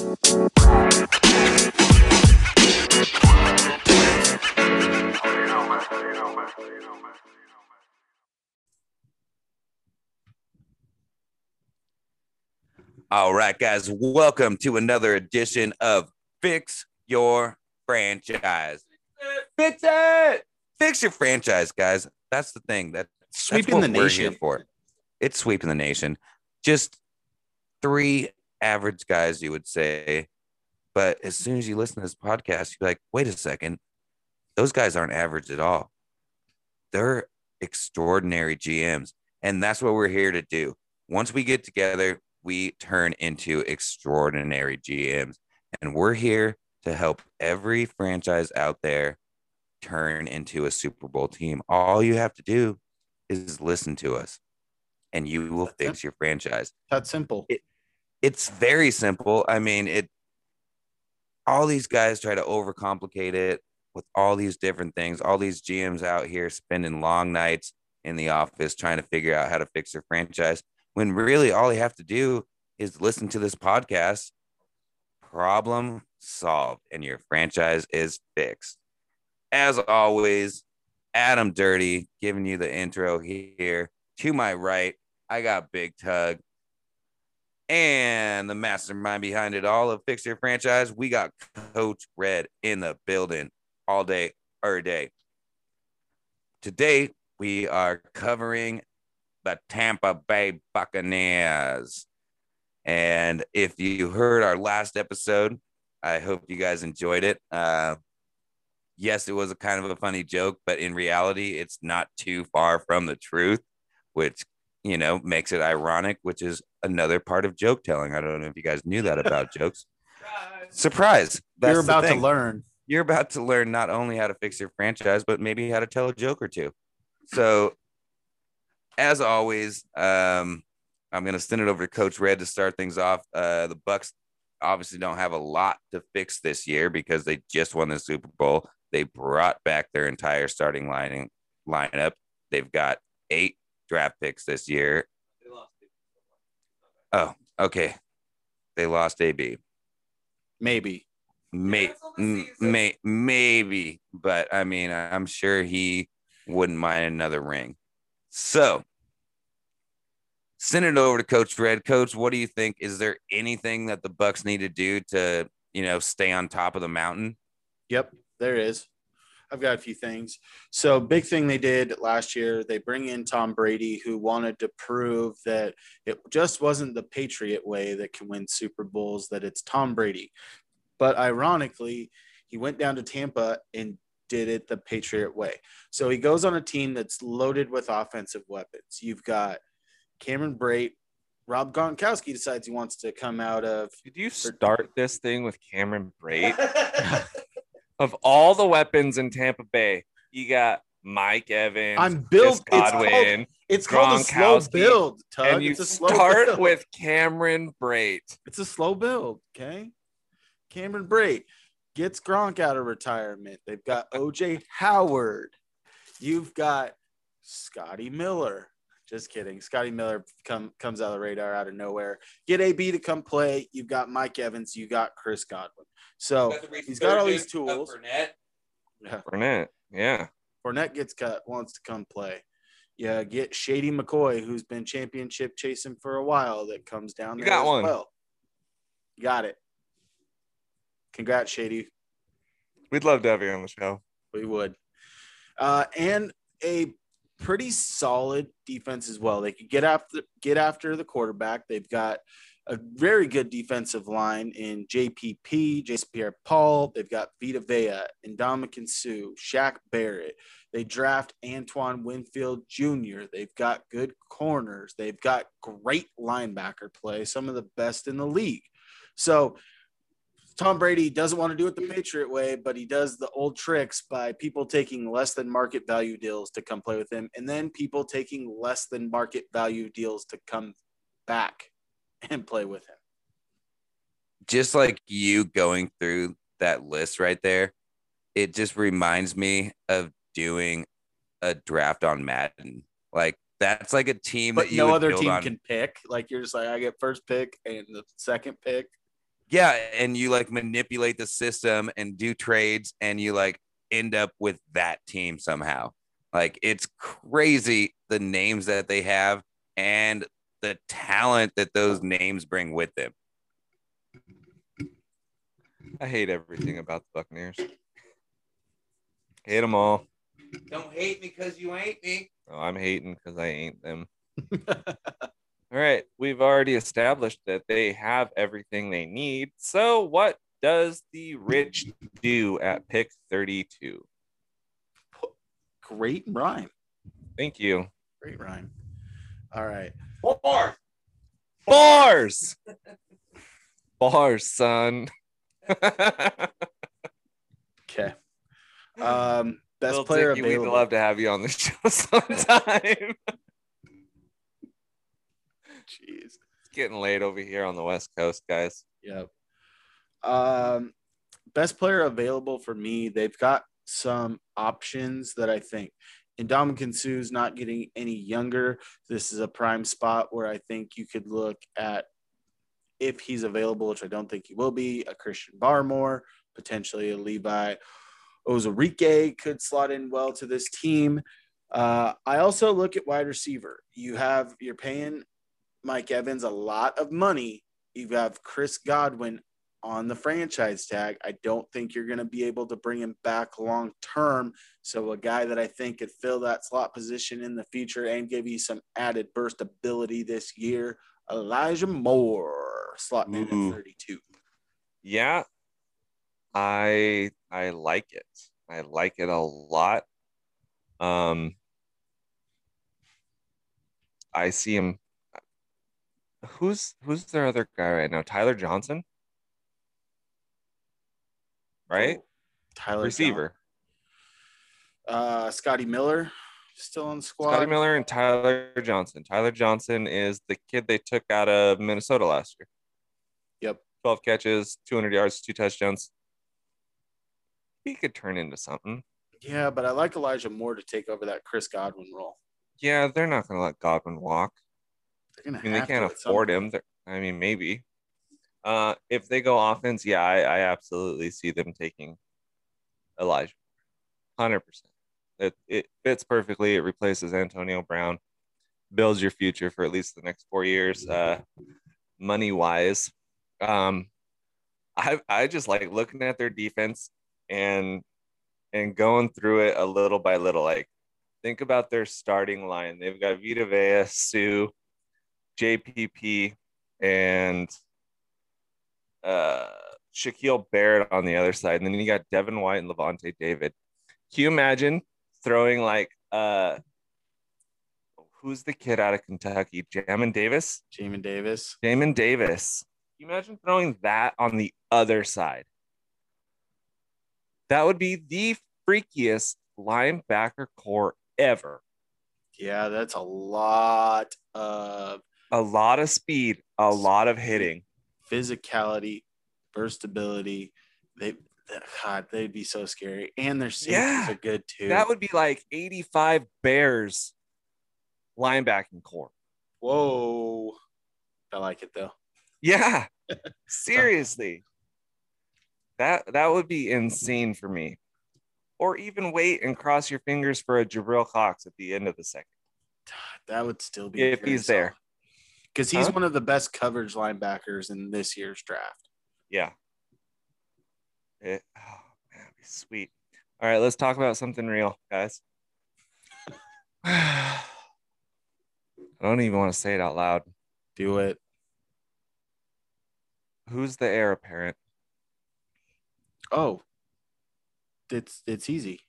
All right, guys, welcome to another edition of Fix Your Franchise. Fix it. Fix your franchise, guys. That's the thing. That Sweeping that's the we're nation. here for. It's sweeping the nation. Just three average guys, you would say. But as soon as you listen to this podcast, you're like, wait a second. Those guys aren't average at all. They're extraordinary GMs. And that's what we're here to do. Once we get together, we turn into extraordinary GMs. And we're here to help every franchise out there turn into a Super Bowl team. All you have to do is listen to us and you will fix your franchise. That's simple. It's very simple. I mean, it all these guys try to overcomplicate it with all these different things. All these GMs out here spending long nights in the office trying to figure out how to fix their franchise when really all you have to do is listen to this podcast. Problem solved, and your franchise is fixed. As always, Adam Dirty giving you the intro here. To my right, I got Big Tug. And the mastermind behind it all of Fix Your Franchise, we got Coach Red in the building all day, every day. Today, we are covering the Tampa Bay Buccaneers. And if you heard our last episode, I hope you guys enjoyed it. Uh, yes, it was a kind of a funny joke, but in reality, it's not too far from the truth, which you know makes it ironic, which is another part of joke telling. I don't know if you guys knew that about jokes. Surprise! That's You're the about to learn. You're about to learn not only how to fix your franchise, but maybe how to tell a joke or two. So, as always, um, I'm going to send it over to Coach Red to start things off. Uh, the Bucs obviously don't have a lot to fix this year because they just won the Super Bowl. They brought back their entire starting line lineup. They've got eight draft picks this year. Oh, okay. They lost AB. Maybe. May, may, maybe, but I mean, I'm sure he wouldn't mind another ring. So, send it over to Coach Red. Coach, what do you think? Is there anything that the Bucs need to do to, you know, stay on top of the mountain? Yep, there is. I've got a few things. So, big thing they did last year, they bring in Tom Brady, who wanted to prove that it just wasn't the Patriot way that can win Super Bowls, that it's Tom Brady. But ironically, he went down to Tampa and did it the Patriot way. So, he goes on a team that's loaded with offensive weapons. You've got Cameron Brate. Rob Gronkowski decides he wants to come out of Did you start this thing with Cameron Brate? of all the weapons in Tampa Bay, you got Mike Evans, I'm built. Chris It's called, Godwin, it's called a slow build. Tug. and you it's a slow start build. with Cameron Brate. It's a slow build. Okay. Cameron Brate gets Gronk out of retirement. They've got OJ Howard. You've got Scotty Miller. Just kidding. Scotty Miller come comes out of the radar out of nowhere. Get AB to come play. You've got Mike Evans. You got Chris Godwin. So he's got all these tools. Yeah. Fournette, yeah. Fournette gets cut, wants to come play. Yeah, get Shady McCoy, who's been championship chasing for a while, that comes down You there got as one. well. Got it. Congrats, Shady. We'd love to have you on the show. We would. Uh, and a pretty solid defense as well. They could get after get after the quarterback. They've got a very good defensive line in JPP, Jason Pierre-Paul. They've got Vita Vea, Ndamukong Suh, Shaq Barrett. They draft Antoine Winfield Jr. They've got good corners. They've got great linebacker play, some of the best in the league. So Tom Brady doesn't want to do it the Patriot way, but he does the old tricks by people taking less than market value deals to come play with him, and then people taking less than market value deals to come back and play with him. just like you going through that list right there, it just reminds me of doing a draft on Madden. Like that's like a team But that you no other team on. can pick. Like you're just like, I get first pick and the second pick. Yeah, and you like manipulate the system and do trades, and you like end up with that team somehow. Like it's crazy the names that they have and the talent that those names bring with them. I hate everything about the Buccaneers. Hate them all. Don't hate me because you ain't me. Oh, I'm hating because I ain't them. all right. We've already established that they have everything they need. So, what does the rich do at pick 32? Great rhyme. Thank you. Great rhyme. All right. Four. Bars. Bars, son. Okay. Um, best Little player Dicky, We'd love to have you on the show sometime. Jeez. it's getting late over here on the West Coast, guys. Yep. Um, best player available for me. They've got some options that I think. Ndamukong Suh's not getting any younger. This is a prime spot where I think you could look at if he's available, which I don't think he will be, a Christian Barmore, potentially a Levi Ozarike could slot in well to this team. Uh, I also look at wide receiver. You have you're paying Mike Evans a lot of money. You have Chris Godwin on the franchise tag. I don't think you're going to be able to bring him back long term. So, a guy that I think could fill that slot position in the future and give you some added burst ability this year, Elijah Moore, slot Ooh. at 32. Yeah, I I like it. I like it a lot. Um, I see him. Who's who's their other guy right now? Tyler Johnson, right? Tyler Receiver. Uh, Scotty Miller, still on the squad. Scotty Miller and Tyler Johnson. Tyler Johnson is the kid they took out of Minnesota last year. Yep. 12 catches, 200 yards, two touchdowns. He could turn into something. Yeah, but I like Elijah Moore to take over that Chris Godwin role. Yeah, they're not going to let Godwin walk. They're gonna I mean, they can't afford him. They're- I mean, maybe. Uh, if they go offense, yeah, I, I absolutely see them taking Elijah. 100%. It, it fits perfectly. It replaces Antonio Brown, builds your future for at least the next four years, uh, money wise. Um, I, I just like looking at their defense and and going through it a little by little. Like, think about their starting line. They've got Vita Vea, Suh, JPP, and uh, Shaquille Barrett on the other side. And then you got Devin White and Lavonte David. Can you imagine throwing like, uh, who's the kid out of Kentucky? Jamin Davis? Jamin Davis. Jamin Davis. Can you imagine throwing that on the other side? That would be the freakiest linebacker core ever. Yeah, that's a lot of A lot of speed, a lot of hitting. Physicality, burstability. They, God, they'd be so scary, and their safeties Yeah. are good too. That would be like 85 Bears linebacking core. Whoa, I like it though. Yeah. Seriously. That that would be insane for me. Or even wait and cross your fingers for a Jabril Cox at the end of the second. That would still be If he's there. Because he's Huh? one of the best coverage linebackers in this year's draft. Yeah. It, oh man, be sweet. All right, let's talk about something real, guys. I don't even want to say it out loud. Do it. Who's the heir apparent? Oh, it's it's easy.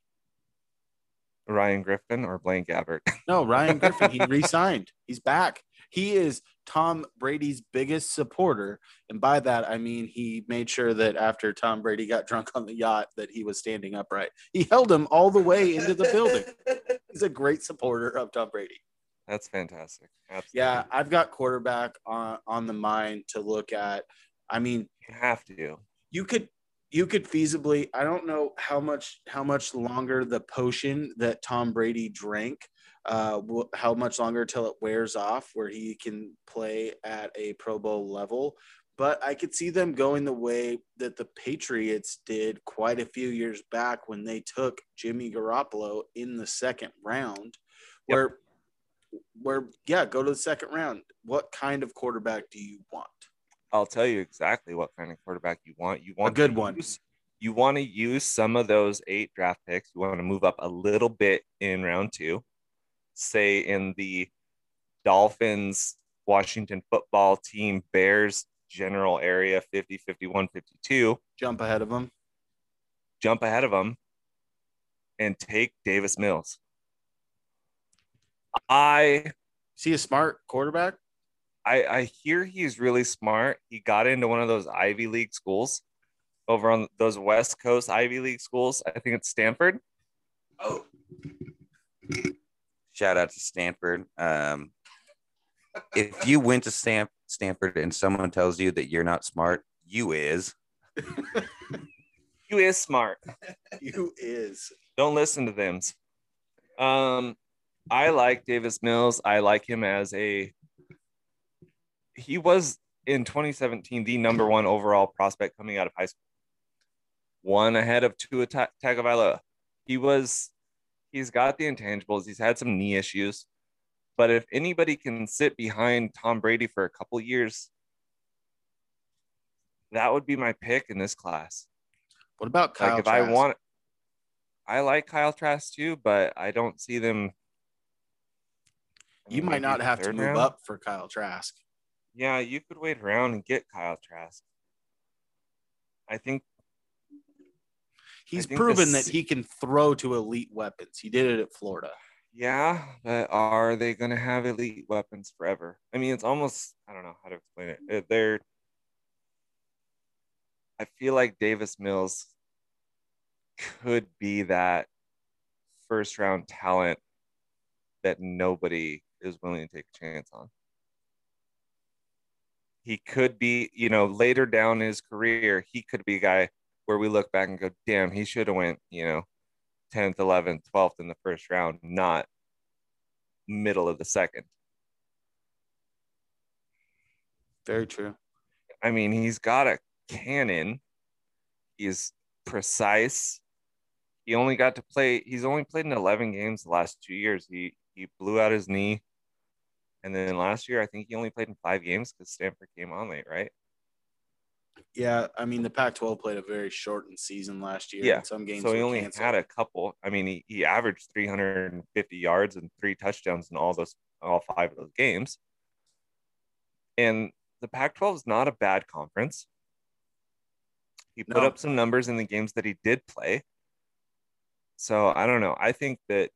Ryan Griffin or Blaine Gabbert? No, Ryan Griffin, he re-signed. He's back. He is Tom Brady's biggest supporter. And by that I mean he made sure that after Tom Brady got drunk on the yacht that he was standing upright. He held him all the way into the building. He's a great supporter of Tom Brady. That's fantastic. Absolutely. Yeah, I've got quarterback on on the mind to look at. I mean, You have to. you could you could feasibly i don't know how much how much longer the potion that tom brady drank uh wh- how much longer till it wears off where he can play at a pro bowl level but I could see them going the way that the Patriots did quite a few years back when they took Jimmy Garoppolo in the second round, where where yeah, go to the second round. What kind of quarterback do you want? I'll tell you exactly what kind of quarterback you want. You want a good one. use- you want to use some of those eight draft picks. You want to move up a little bit in round two, say in the Dolphins, Washington football team, Bears general area 50, 51, 52. Jump ahead of them. Jump ahead of them and take Davis Mills. I See a smart quarterback? I, I hear he's really smart. He got into one of those Ivy League schools over on those West Coast Ivy League schools. I think it's Stanford. Oh. Shout out to Stanford. Um, if you went to Stan- Stanford and someone tells you that you're not smart, you is. You is smart. You is. Don't listen to them. Um, I like Davis Mills. I like him as a. He was in 2017 the number one overall prospect coming out of high school. One ahead of Tua Tagovailoa. He was. He's got the intangibles. He's had some knee issues, but if anybody can sit behind Tom Brady for a couple years, that would be my pick in this class. What about Kyle? like if I want, I like Kyle Trask too, but I don't see them. You might not have to move round. up for Kyle Trask. Yeah, you could wait around and get Kyle Trask. I think He's proven this- that he can throw to elite weapons. He did it at Florida. Yeah, but are they going to have elite weapons forever? I mean, it's almost, I don't know how to explain it. Uh, They're, I feel like Davis Mills could be that first round talent that nobody is willing to take a chance on. He could be, you know, later down in his career, he could be a guy where we look back and go, damn, he should have went, you know, 10th, 11th, 12th in the first round, not middle of the second. Very true. I mean, he's got a cannon. He's precise. He only got to play, he's only played in 11 games the last two years. He he blew out his knee. And then last year, I think he only played in five games because Stanford came on late, right? Yeah, I mean the Pac-12 played a very shortened season last year. Yeah, some games so he only canceled. had a couple. I mean, he, he averaged 350 yards and three touchdowns in all those all five of those games. And the Pac-12 is not a bad conference. He put No. up some numbers in the games that he did play. So I don't know. I think that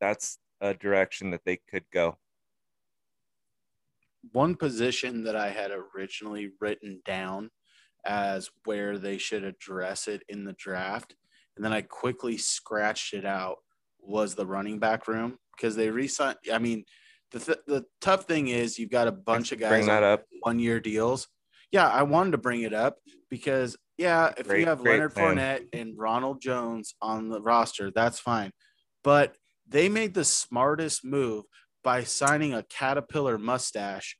that's a direction that they could go. One position that I had originally written down as where they should address it in the draft, and then I quickly scratched it out was the running back room because they re-signed. I mean, the th- the tough thing is you've got a bunch of guys Bring that up. one year deals. Yeah, I wanted to bring it up because yeah, if Great- you have Leonard plan. Fournette and Ronald Jones on the roster, that's fine. But they made the smartest move by signing a caterpillar mustache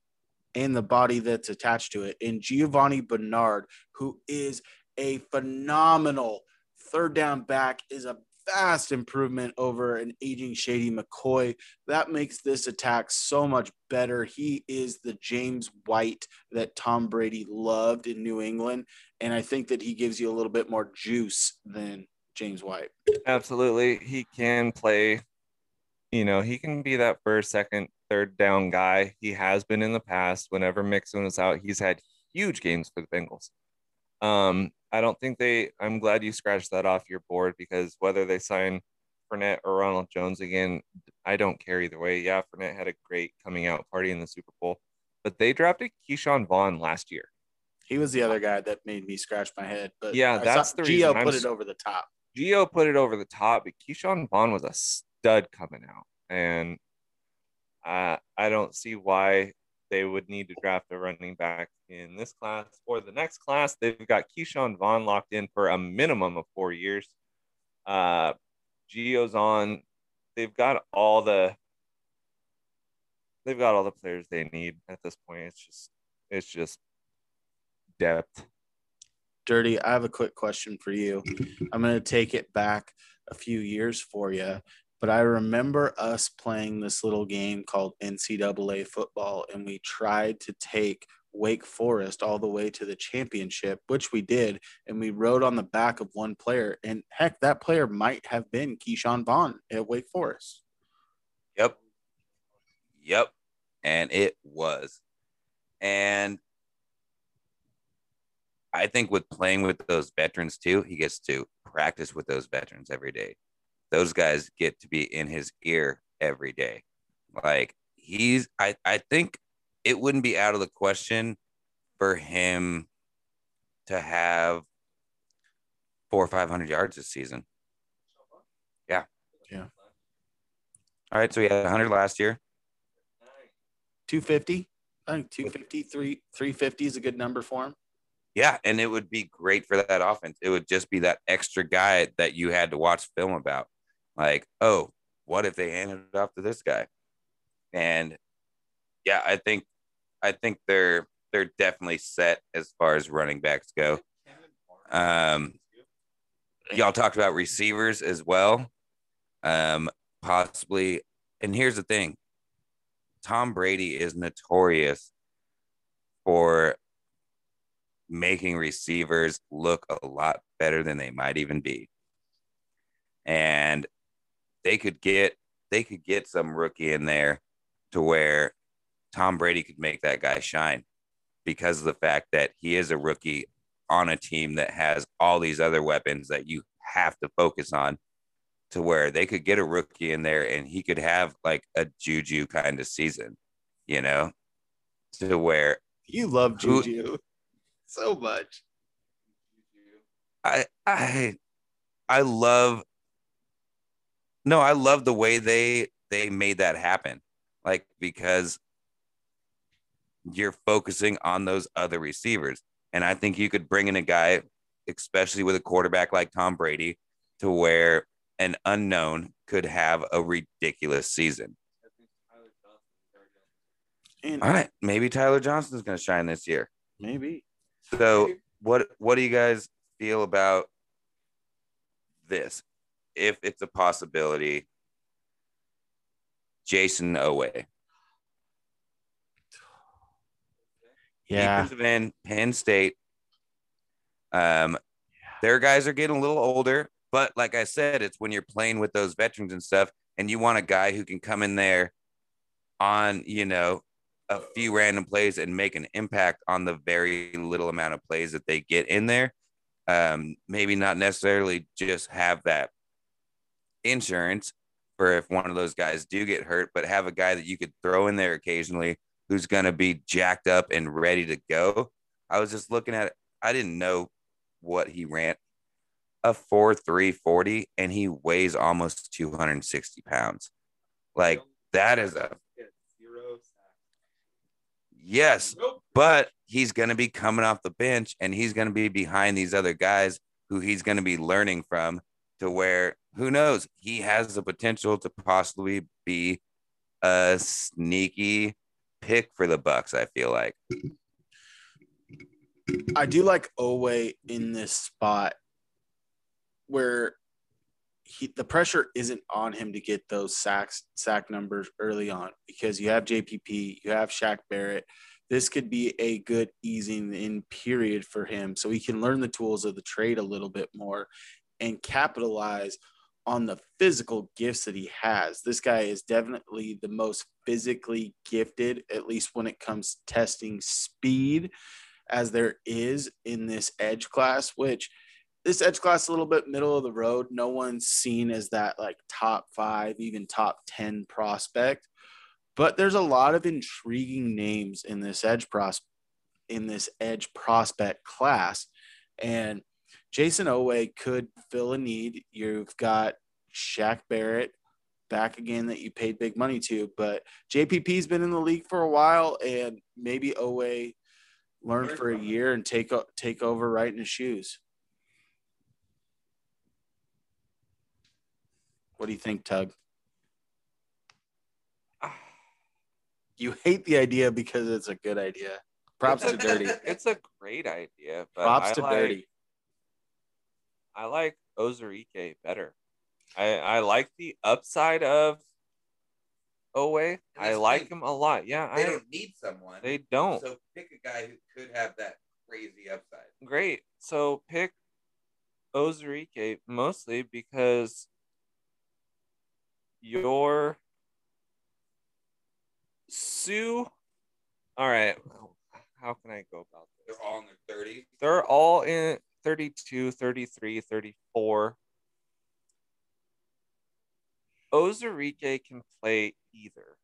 and the body that's attached to it in Giovani Bernard, who is a phenomenal third down back, is a vast improvement over an aging Shady McCoy. That makes this attack so much better. He is the James White that Tom Brady loved in New England. And I think that he gives you a little bit more juice than James White. Absolutely. He can play, you know, he can be that first, second, third down guy. He has been in the past. Whenever Mixon was out, he's had huge games for the Bengals. Um, I don't think they, I'm glad you scratched that off your board because whether they sign Fournette or Ronald Jones again, I don't care either way. Yeah, Fournette had a great coming out party in the Super Bowl, but they drafted Ke'Shawn Vaughn last year. He was the other guy that made me scratch my head. But Yeah, I that's saw the Gio reason I'm put it over the top. Gio put it over the top, but Ke'Shawn Vaughn was a stud coming out. And uh, I don't see why they would need to draft a running back in this class or the next class. They've got Ke'Shawn Vaughn locked in for a minimum of four years. Uh, Gio's on. They've got all the. They've got all the players they need at this point. It's just It's just depth. Dirty, I have a quick question for you. I'm going to take it back a few years for you, but I remember us playing this little game called NCAA football, and we tried to take Wake Forest all the way to the championship, which we did, and we rode on the back of one player. And heck, that player might have been Ke'Shawn Vaughn at Wake Forest. Yep. Yep. And it was. And I think with playing with those veterans too, he gets to practice with those veterans every day. Those guys get to be in his ear every day. Like he's I, I think it wouldn't be out of the question for him to have four or five hundred yards this season. Yeah. Yeah. All right. So he had 100 last year. 250. I think 250, 3, 350 is a good number for him. Yeah, and it would be great for that offense. It would just be that extra guy that you had to watch film about. Like, oh, what if they handed it off to this guy? And yeah, I think I think they're they're definitely set as far as running backs go. Um, y'all talked about receivers as well. Um, possibly, and here's the thing: Tom Brady is notorious for making receivers look a lot better than they might even be. And they could get they could get some rookie in there to where Tom Brady could make that guy shine because of the fact that he is a rookie on a team that has all these other weapons that you have to focus on to where they could get a rookie in there and he could have like a juju kind of season, you know, to where you love juju so much. I I I love no, I love the way they they made that happen. Like because you're focusing on those other receivers. And I think you could bring in a guy, especially with a quarterback like Tom Brady, to where an unknown could have a ridiculous season. And All right, maybe Tyler Johnson's going to shine this year. maybe. So, what what do you guys feel about this? If it's a possibility, Jayson Oweh, Yeah. end, Penn State. Um, their guys are getting a little older, but like I said, it's when you're playing with those veterans and stuff, and you want a guy who can come in there on, you know, a few random plays and make an impact on the very little amount of plays that they get in there. Um, maybe not necessarily just have that insurance for if one of those guys do get hurt, but have a guy that you could throw in there occasionally who's going to be jacked up and ready to go. I was just looking at it. I didn't know what he ran a 4 3 40 and he weighs almost 260 pounds. Like that is a yes, but he's going to be coming off the bench and he's going to be behind these other guys who he's going to be learning from to where who knows? He has the potential to possibly be a sneaky pick for the Bucs i feel like. I do like Oweh in this spot where he the pressure isn't on him to get those sacks sack numbers early on because you have JPP, you have Shaq Barrett. This could be a good easing in period for him. So he can learn the tools of the trade a little bit more and capitalize on the physical gifts that he has. This guy is definitely the most physically gifted, at least when it comes to testing speed, as there is in this edge class, which this edge class a little bit middle of the road. No one's seen as that like top five, even top 10 prospect. But there's a lot of intriguing names in this edge pros in this edge prospect class. And Jayson Oweh could fill a need. You've got Shaq Barrett back again that you paid big money to, but JPP's been in the league for a while, and maybe Oweh learn for a year and take take over right in his shoes. What do you think, Tug? You hate the idea because it's a good idea. Props to Dirty. It's a great idea, but Props I to like, Dirty. I like Ozarike better. I I like the upside of Oweh. I like the him a lot. Yeah, They I don't need someone. they don't. So pick a guy who could have that crazy upside. Great. So pick Ozarike mostly because your Suh. All right. How can I go about this? They're all in their 30s. They're all in 32, 33, 34. Ozarike can play either.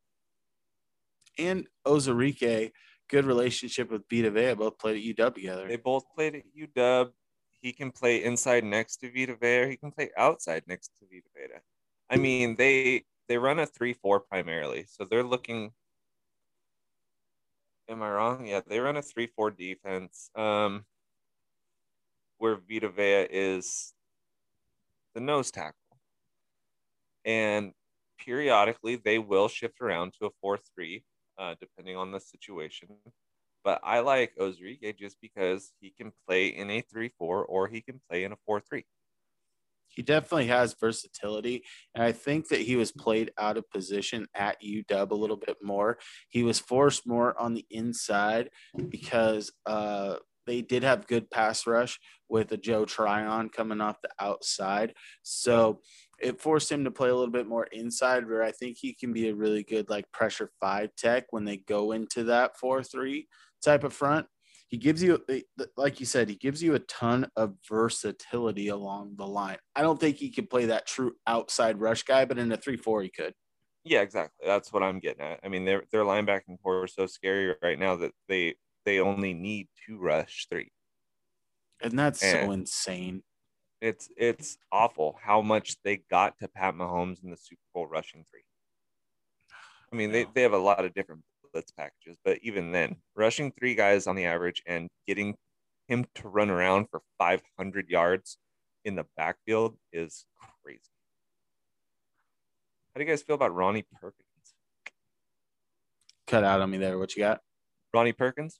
And Ozarike, good relationship with Vita Vea, both played at UW together. They both played at UW. He can play inside next to Vita Vea. or He can play outside next to Vita Vea. I mean, they they run a three four primarily, so they're looking. Am I wrong? Yeah, they run a three four defense. Um, where Vita Vea is the nose tackle, and periodically they will shift around to a four three, uh, depending on the situation but I like Ozrike just because he can play in a 3 4 or he can play in a 4 3. he definitely has versatility. And I think that he was played out of position at UW a little bit more. He was forced more on the inside because uh, they did have good pass rush with a Joe Tryon coming off the outside. So it forced him to play a little bit more inside, where I think he can be a really good like pressure five tech when they go into that 4 3 type of front. He gives you, like you said, he gives you a ton of versatility along the line. I don't think he could play that true outside rush guy, but in a 3 4, he could. Yeah, exactly. That's what I'm getting at. I mean, their their linebacking core is so scary right now that they they only need to rush three. And that's so insane. It's it's awful how much they got to Pat Mahomes in the Super Bowl rushing three. I mean, they, they have a lot of different blitz packages, but even then, rushing three guys on the average and getting him to run around for 500 yards in the backfield is crazy. How do you guys feel about Ronnie Perkins? Cut out on me there. What you got? Ronnie Perkins,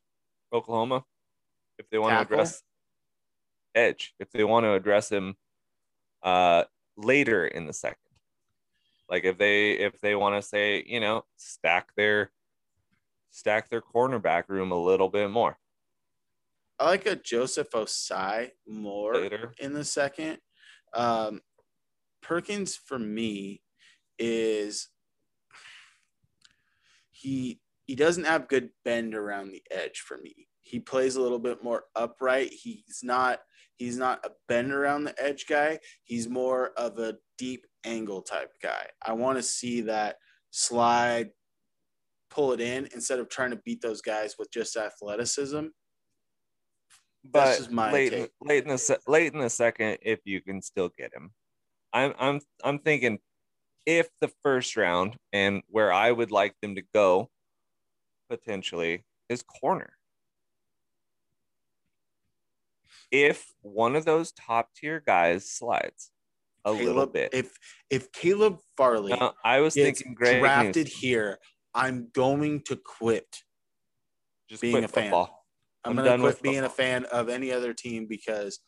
Oklahoma, if they want to address edge, if they want to address him uh, later in the second, like if they if they want to say you know stack their stack their cornerback room a little bit more I like a Joseph Ossai more later. in the second. Um, Perkins for me is he he doesn't have good bend around the edge for me. He plays a little bit more upright. He's not he's not a bend around the edge guy. He's more of a deep angle type guy. I want to see that slide pull it in instead of trying to beat those guys with just athleticism. But That's just my late, take. late in the se- late in the second, if you can still get him, I'm I'm I'm thinking if the first round and where I would like them to go potentially is corner. If one of those top tier guys slides a little bit, If if Caleb Farley I was thinking Greg drafted here, I'm going to quit. just being quit a fan. I'm, I'm going to quit being a fan of any other team because,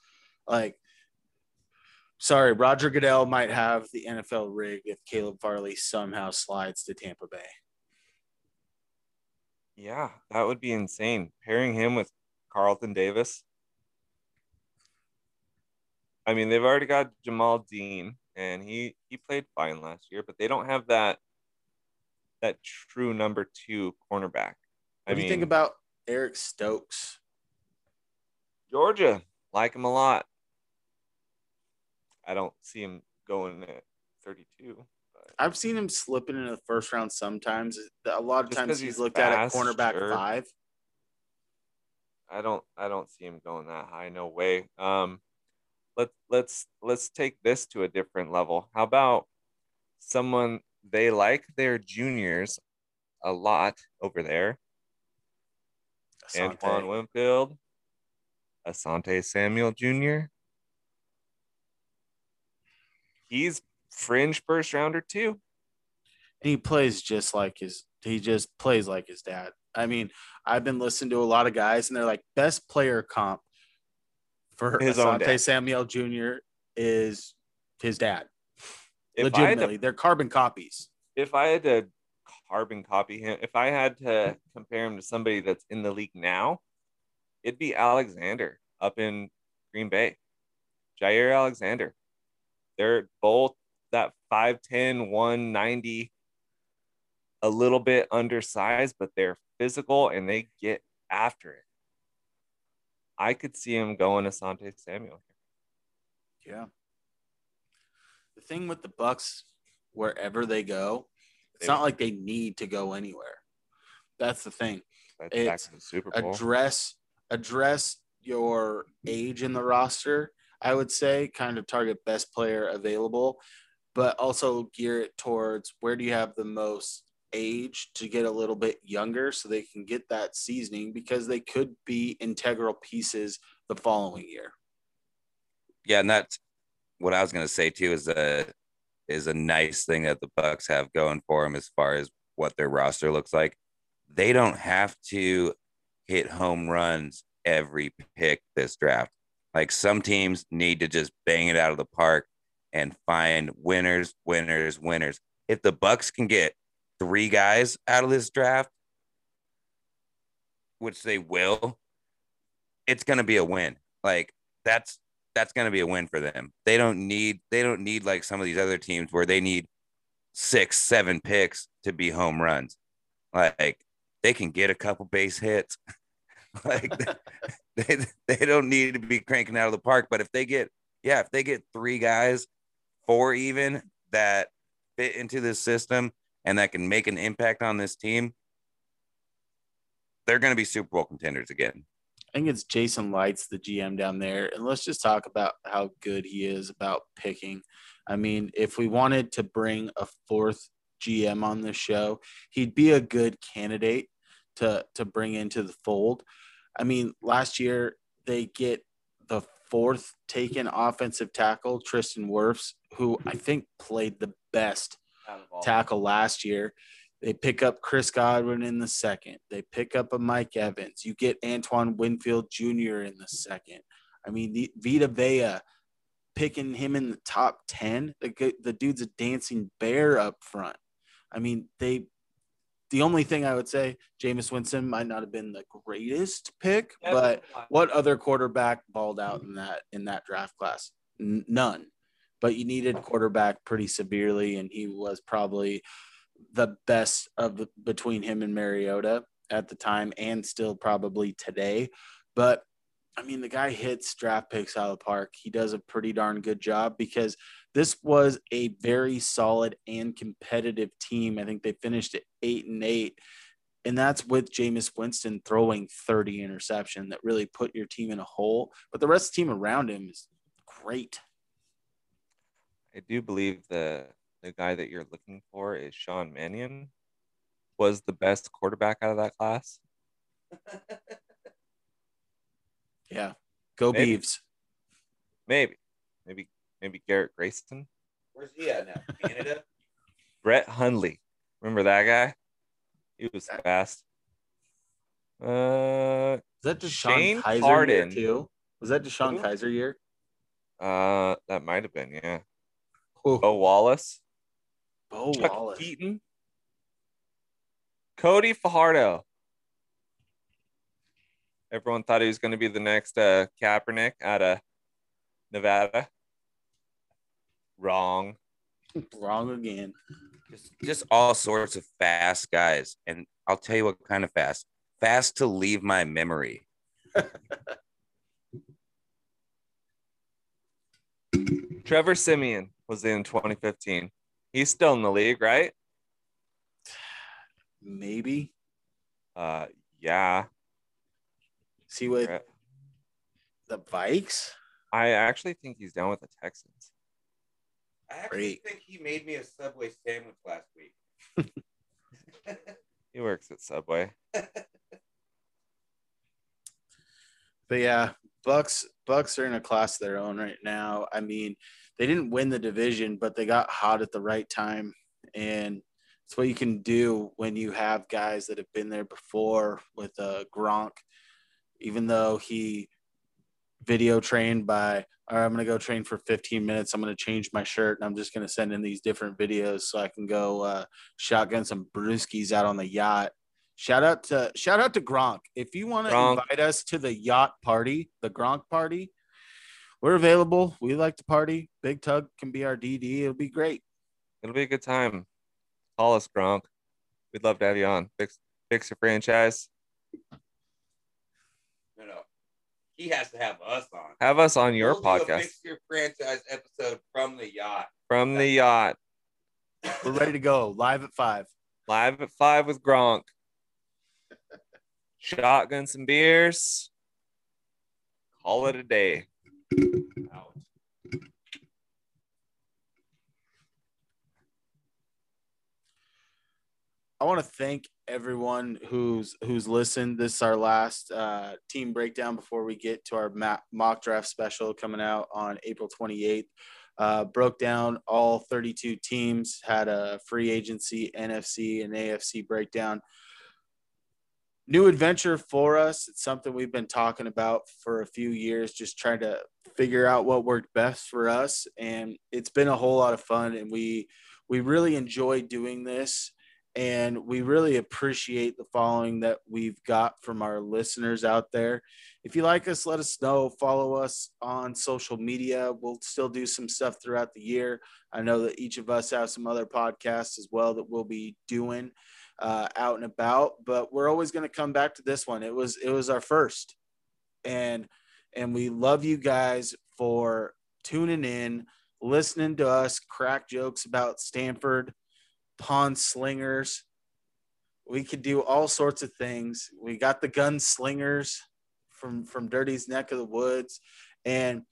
like, sorry, Roger Goodell might have the NFL rig if Caleb Farley somehow slides to Tampa Bay. Yeah, that would be insane. Pairing him with Carlton Davis. I mean, they've already got Jamel Dean, and he he played fine last year, but they don't have that that true number two cornerback. What I do mean, you think about Eric Stokes? Georgia? Like him a lot. I don't see him going at 32. I've seen him slipping in the first round sometimes. A lot of Just times he's he's looked at at fast, cornerback sure. five. I don't I don't see him going that high. No way. Um let let's let's take this to a different level. How about someone they like their juniors a lot over there? Asante. Antoine Winfield, Asante Samuel Jr. He's fringe first rounder too. And he plays just like his. He just plays like his dad. I mean, I've been listening to a lot of guys, and they're like, best player comp for His own Asante. Samuel Jr. is his dad. If Legitimately, to, they're carbon copies. if I had to carbon copy him, if I had to compare him to somebody that's in the league now, it'd be Alexander up in Green Bay. Jaire Alexander. They're both that 5'10, 190, a little bit undersized, but they're physical and they get after it. I could see him going Asante Samuel. Yeah. The thing with the Bucs, wherever they go, it's not like they need to go anywhere. That's the thing. That's It's the Super Bowl. Address address your age in the roster. I would say kind of target best player available, but also gear it towards where do you have the most age to get a little bit younger so they can get that seasoning because they could be integral pieces the following year. Yeah, and that's what I was gonna say too. Is a is a nice thing that the Bucs have going for them as far as what their roster looks like. They don't have to hit home runs every pick this draft. Like some teams need to just bang it out of the park and find winners, winners, winners. If the Bucs can get three guys out of this draft, which they will, it's going to be a win. Like that's that's going to be a win for them. They don't need they don't need like some of these other teams where they need six, seven picks to be home runs. Like they can get a couple base hits. like they they don't need to be cranking out of the park. But if they get yeah, if they get three guys, four even that fit into this system and that can make an impact on this team, they're going to be Super Bowl contenders again. I think it's Jason Licht, the GM down there. And let's just talk about how good he is about picking. I mean, if we wanted to bring a fourth GM on the show, he'd be a good candidate to to bring into the fold. I mean, last year they get fourth taken offensive tackle, Tristan Wirfs, who I think played the best tackle last year. They pick up Chris Godwin in the second. They pick up a Mike Evans. You get Antoine Winfield Jr. in the second. I mean, the Vita Vea picking him in the top 10. The, the dude's a dancing bear up front. I mean, they, the only thing I would say, Jameis Winston might not have been the greatest pick, but what other quarterback balled out in that in that draft class? N- none. But you needed quarterback pretty severely, and he was probably the best of the, between him and Mariota at the time, and still probably today. But I mean, the guy hits draft picks out of the park. He does a pretty darn good job because this was a very solid and competitive team. I think they finished at eight and eight. And that's with Jameis Winston throwing 30 interception that really put your team in a hole. But the rest of the team around him is great. I do believe the the guy that you're looking for is Sean Mannion. Was the best quarterback out of that class. Yeah. Go Maybe. Beavs. Maybe, maybe, maybe Garrett Grayson, Where's he at now? Canada? Brett Hundley. Remember that guy? He was fast. Uh, Is that Deshaun Shane Kaiser Harden. year too? Was that Deshaun Who? Kaiser year? uh, that might have been yeah. Oh, Bo Wallace, Bo Chuck Wallace. Keaton, Cody Fajardo. Everyone thought he was going to be the next uh, Kaepernick out of Nevada. Wrong. Wrong again. just, just all sorts of fast guys. And I'll tell you what kind of fast. Fast to leave my memory. Trevor Siemian was in 2015. He's still in the league, right? Maybe. Uh, yeah. See what the Vikes? I actually think he's down with the Texans. I actually Great. think he made me a Subway sandwich last week. He works at Subway. But yeah, Bucs Bucs are in a class of their own right now. I mean, they didn't win the division, but they got hot at the right time. And it's what you can do when you have guys that have been there before with uh, Gronk, even though he video trained by all right, I'm gonna go train for 15 minutes. I'm gonna change my shirt and I'm just gonna send in these different videos so I can go uh, shotgun some brewskis out on the yacht. Shout out to shout out to Gronk. If you want to invite us to the yacht party, the Gronk party, we're available. We like to party. Big Tug can be our DD. It'll be great. It'll be a good time. Call us, Gronk. We'd love to have you on. Fix fix your franchise. No, no. He has to have us on. Have us on your We'll do a podcast Your franchise episode from the yacht. from the yacht. We're ready to go. Live at five. Live at five with Gronk. Shotgun some beers. Call it a day. Out. I want to thank everyone who's who's listened. This is our last uh, team breakdown before we get to our mock draft special coming out on April 28th. Uh, broke down all 32 teams, had a free agency, NFC, and AFC breakdown. New adventure for us. It's something we've been talking about for a few years, just trying to figure out what worked best for us. And it's been a whole lot of fun, and we we really enjoy doing this and we really appreciate the following that we've got from our listeners out there. If you like us, let us know. Follow us on social media. We'll still do some stuff throughout the year. I know that each of us have some other podcasts as well that we'll be doing uh, out and about, but we're always going to come back to this one. It was it was our first, and and we love you guys for tuning in, listening to us crack jokes about Stanford pond slingers. We could do all sorts of things. We got the gun slingers from from Dirty's neck of the woods, and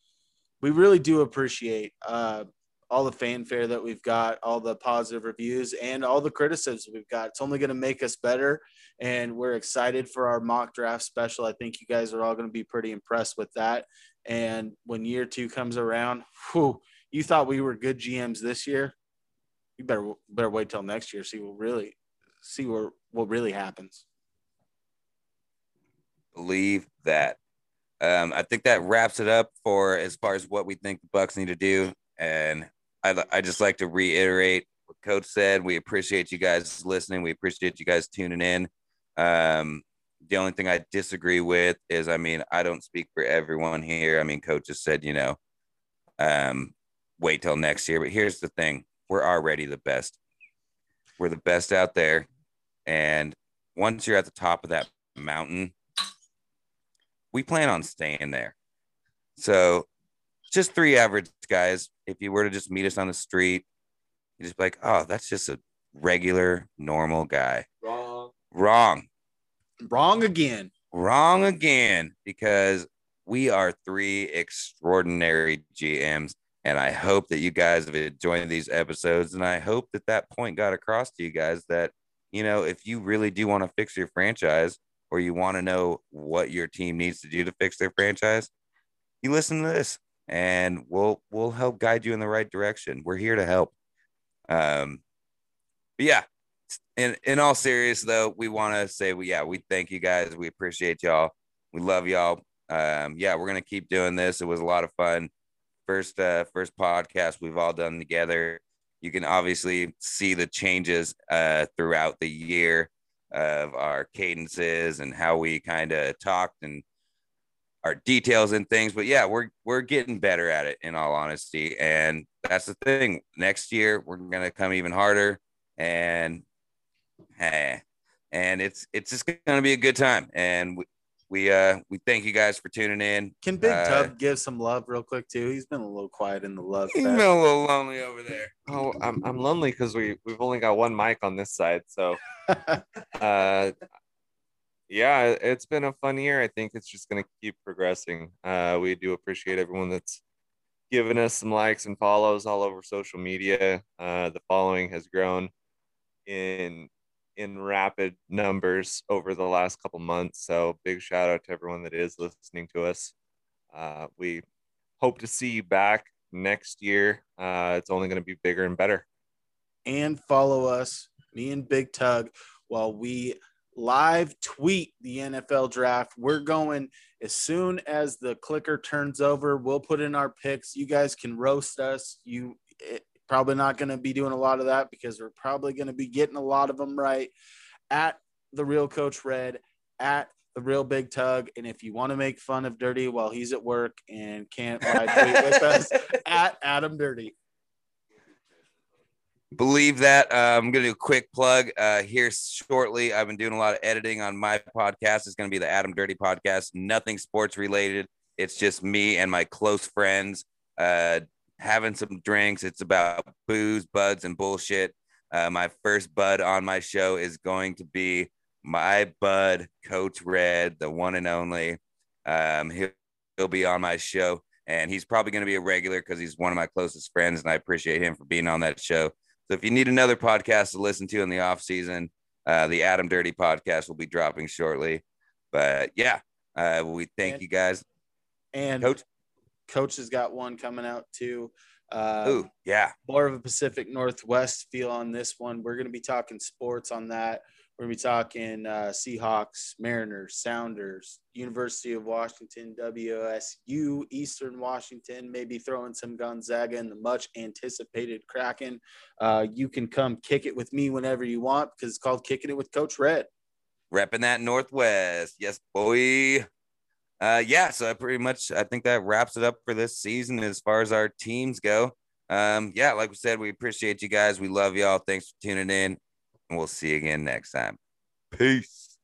we really do appreciate uh, all the fanfare that we've got, all the positive reviews, and all the criticisms we've got. It's only going to make us better, and we're excited for our mock draft special. I think you guys are all going to be pretty impressed with that. And when year two comes around, whew, you thought we were good GMs this year you better better wait till next year see what really see where what really happens. Believe that. Um, I think that wraps it up for as far as what we think the Bucs need to do. And I I just like to reiterate what Coach said. We appreciate you guys listening. We appreciate you guys tuning in. Um, the only thing I disagree with is, I mean, I don't speak for everyone here. I mean, Coach just said, you know, um, wait till next year. But here's the thing: we're already the best. We're the best out there. And once you're at the top of that mountain, we plan on staying there. So, just three average guys. If you were to just meet us on the street, you just be like, oh, that's just a regular, normal guy. Wrong. Wrong. Wrong again. Wrong again, because we are three extraordinary GMs. And I hope that you guys have enjoyed these episodes. And I hope that that point got across to you guys that, you know, if you really do want to fix your franchise or you want to know what your team needs to do to fix their franchise, you listen to this and we'll we'll help guide you in the right direction. We're here to help. Um but yeah, in in all serious though, we want to say we yeah, we thank you guys. We appreciate y'all. We love y'all. Um yeah, we're going to keep doing this. It was a lot of fun first uh first podcast we've all done together. You can obviously see the changes uh throughout the year of our cadences and how we kind of talked and our details and things. But yeah we're we're getting better at it in all honesty. And that's the thing. Next year we're gonna come even harder. And hey and it's it's just gonna be a good time. And we, we uh we thank you guys for tuning in Can Big Uh, Tug give some love real quick too? He's been a little quiet in the love. He's fest. been a little lonely over there. Oh, I'm I'm lonely because we we've only got one mic on this side. So uh yeah, it's been a fun year. I think it's just gonna keep progressing. Uh we do appreciate everyone that's given us some likes and follows all over social media. Uh the following has grown in in rapid numbers over the last couple months. So big shout out to everyone that is listening to us. Uh we hope to see you back next year. Uh it's only gonna be bigger and better. and follow us me and Big Tug, while we live tweet the NFL draft. We're going as soon as the clicker turns over. We'll put in our picks. You guys can roast us. You probably not going to be doing a lot of that because we're probably going to be getting a lot of them right at the real Coach Red at the real big tug. And if you want to make fun of Dirty while he's at work and can't live tweet with us, at Adam Dirty. Believe that. Uh, I'm going to do a quick plug uh, here shortly. I've been doing a lot of editing on my podcast. It's going to be the Adam Dirty podcast. Nothing sports related. It's just me and my close friends uh, having some drinks. It's about booze, buds, and bullshit. Uh, my first bud on my show is going to be my bud, Coach Red, the one and only. Um, he'll, he'll be on my show, and he's probably going to be a regular because he's one of my closest friends, and I appreciate him for being on that show. So if you need another podcast to listen to in the off season, uh, the Adam Dirty podcast will be dropping shortly. But yeah, uh, we thank And- you guys. And Coach, Coach has got one coming out too. Um, ooh, yeah, more of a Pacific Northwest feel on this one. We're going to be talking sports on that. We're going to be talking uh, Seahawks, Mariners, Sounders, University of Washington, WSU, Eastern Washington, maybe throwing some Gonzaga and the much anticipated Kraken. Uh, you can come kick it with me whenever you want because it's called Kicking It with Coach Red. repping that Northwest. Yes, boy. Uh, yeah, so I pretty much I think that wraps it up for this season as far as our teams go. Um, yeah, like we said, we appreciate you guys. We love y'all. Thanks for tuning in, and we'll see you again next time. Peace.